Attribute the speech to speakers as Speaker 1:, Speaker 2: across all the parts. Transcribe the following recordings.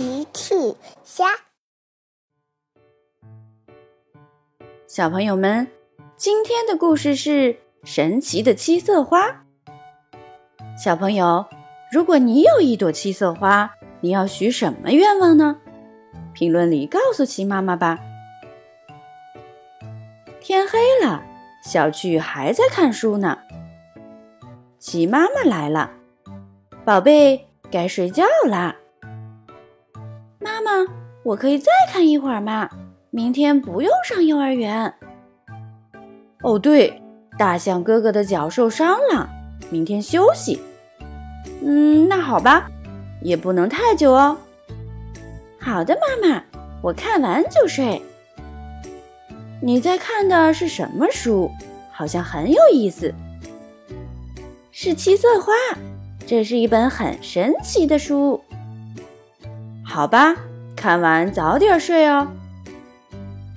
Speaker 1: 奇趣虾，
Speaker 2: 小朋友们，今天的故事是神奇的七色花。小朋友，如果你有一朵七色花，你要许什么愿望呢？评论里告诉奇妈妈吧。天黑了，小趣还在看书呢。奇妈妈来了，宝贝，该睡觉啦。妈妈，我可以再看一会儿吗？明天不用上幼儿园。哦，对，大象哥哥的脚受伤了，明天休息。嗯，那好吧，也不能太久哦。好的，妈妈，我看完就睡。你在看的是什么书？好像很有意思。是七色花，这是一本很神奇的书。好吧，看完早点睡哦。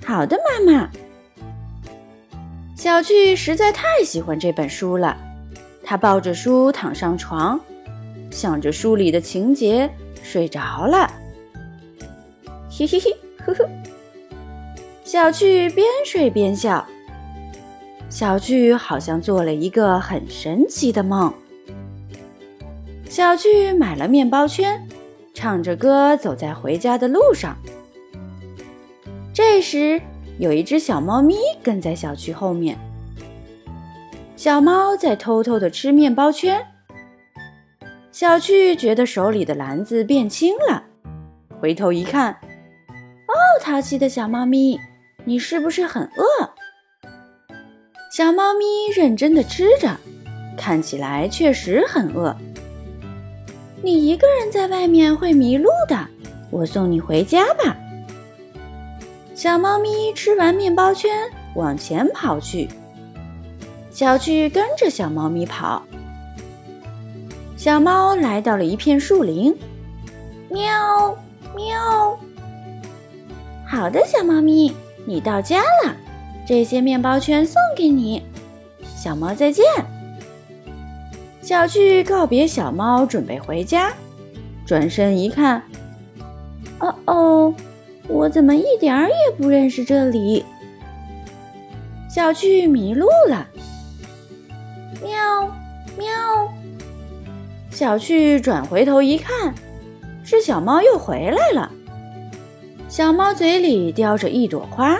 Speaker 2: 好的，妈妈。小趣实在太喜欢这本书了，他抱着书躺上床，想着书里的情节睡着了。嘿嘿嘿，呵呵。小趣边睡边笑。小趣好像做了一个很神奇的梦。小趣买了面包圈。唱着歌走在回家的路上，这时有一只小猫咪跟在小趣后面。小猫在偷偷的吃面包圈。小趣觉得手里的篮子变轻了，回头一看，哦，淘气的小猫咪，你是不是很饿？小猫咪认真的吃着，看起来确实很饿。你一个人在外面会迷路的，我送你回家吧。小猫咪吃完面包圈，往前跑去。小趣跟着小猫咪跑。小猫来到了一片树林，喵喵。好的，小猫咪，你到家了，这些面包圈送给你。小猫再见。小趣告别小猫，准备回家。转身一看，哦哦，我怎么一点儿也不认识这里？小趣迷路了。喵喵。小趣转回头一看，是小猫又回来了。小猫嘴里叼着一朵花，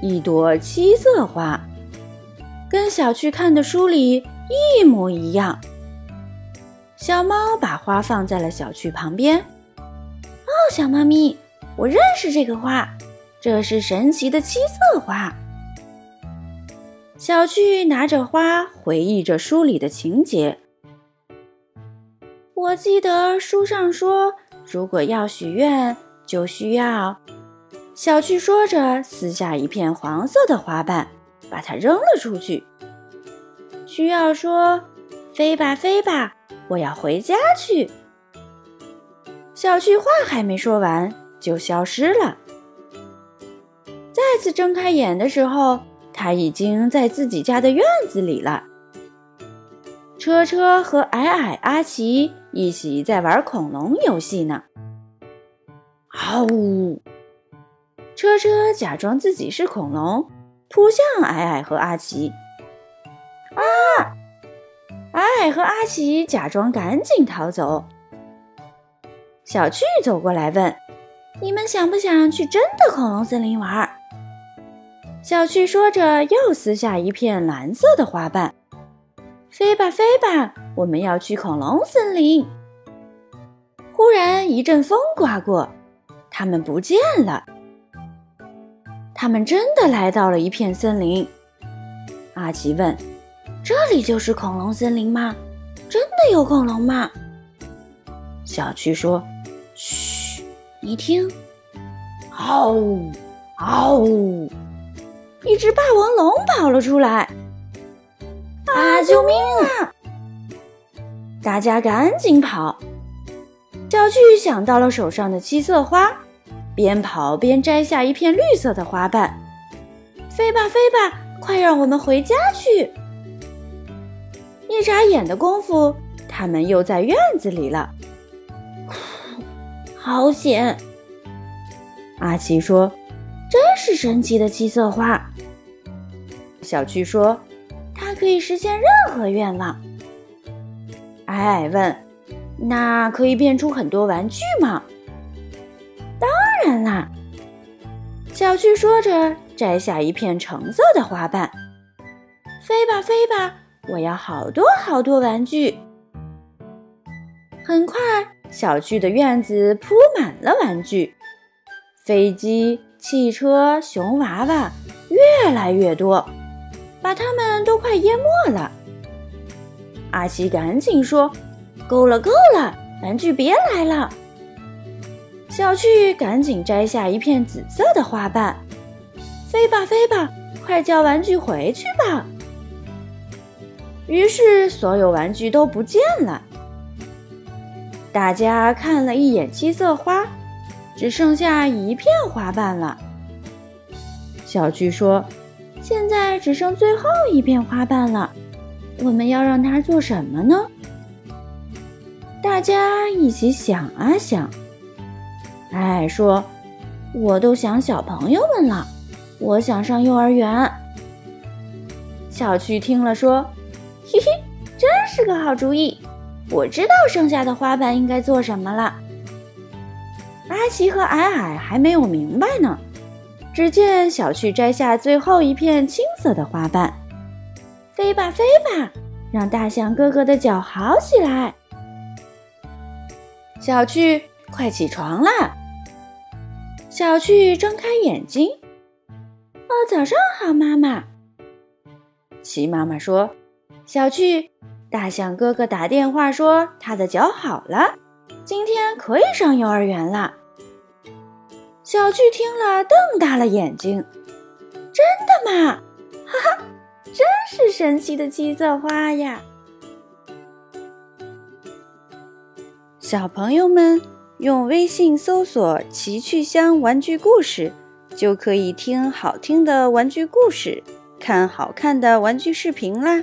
Speaker 2: 一朵七色花，跟小趣看的书里。一模一样。小猫把花放在了小趣旁边。哦，小猫咪，我认识这个花，这是神奇的七色花。小趣拿着花，回忆着书里的情节。我记得书上说，如果要许愿，就需要……小趣说着，撕下一片黄色的花瓣，把它扔了出去。需要说：“飞吧，飞吧，我要回家去。”小趣话还没说完，就消失了。再次睁开眼的时候，他已经在自己家的院子里了。车车和矮矮阿奇一起在玩恐龙游戏呢。嗷呜！车车假装自己是恐龙，扑向矮矮和阿奇。矮矮和阿奇假装赶紧逃走。小趣走过来问：“你们想不想去真的恐龙森林玩？”小趣说着，又撕下一片蓝色的花瓣。“飞吧，飞吧，我们要去恐龙森林。”忽然一阵风刮过，他们不见了。他们真的来到了一片森林。阿奇问。这里就是恐龙森林吗？真的有恐龙吗？小趣说：“嘘，你听，嗷呜，嗷呜，一只霸王龙跑了出来！啊，救命啊！大家赶紧跑！小趣想到了手上的七色花，边跑边摘下一片绿色的花瓣。飞吧，飞吧，快让我们回家去！”一眨眼的功夫，他们又在院子里了。好险！阿奇说：“真是神奇的七色花。”小趣说：“它可以实现任何愿望。”矮矮问：“那可以变出很多玩具吗？”“当然啦！”小趣说着，摘下一片橙色的花瓣，“飞吧，飞吧！我要好多好多玩具。”很快，小趣的院子铺满了玩具。飞机、汽车、熊娃娃越来越多，把它们都快淹没了。阿奇赶紧说：“够了，够了，玩具别来了。”小趣赶紧摘下一片紫色的花瓣，“飞吧，飞吧，快叫玩具回去吧。”于是，所有玩具都不见了。大家看了一眼七色花。只剩下一片花瓣了。小趣说：“现在只剩最后一片花瓣了，我们要让它做什么呢？”大家一起想啊想。哎，说：“我都想小朋友们了，我想上幼儿园。”小趣听了说：“嘿嘿，真是个好主意！我知道剩下的花瓣应该做什么了。”阿奇和矮矮还没有明白呢。只见小趣摘下最后一片青色的花瓣，飞吧飞吧，让大象哥哥的脚好起来。小趣，快起床啦！小趣睁开眼睛，哦，早上好，妈妈。齐妈妈说：“小趣，大象哥哥打电话说他的脚好了，今天可以上幼儿园了。”小趣听了，瞪大了眼睛：“真的吗？哈哈，真是神奇的七色花呀！”小朋友们用微信搜索“奇趣箱玩具故事”，就可以听好听的玩具故事，看好看的玩具视频啦。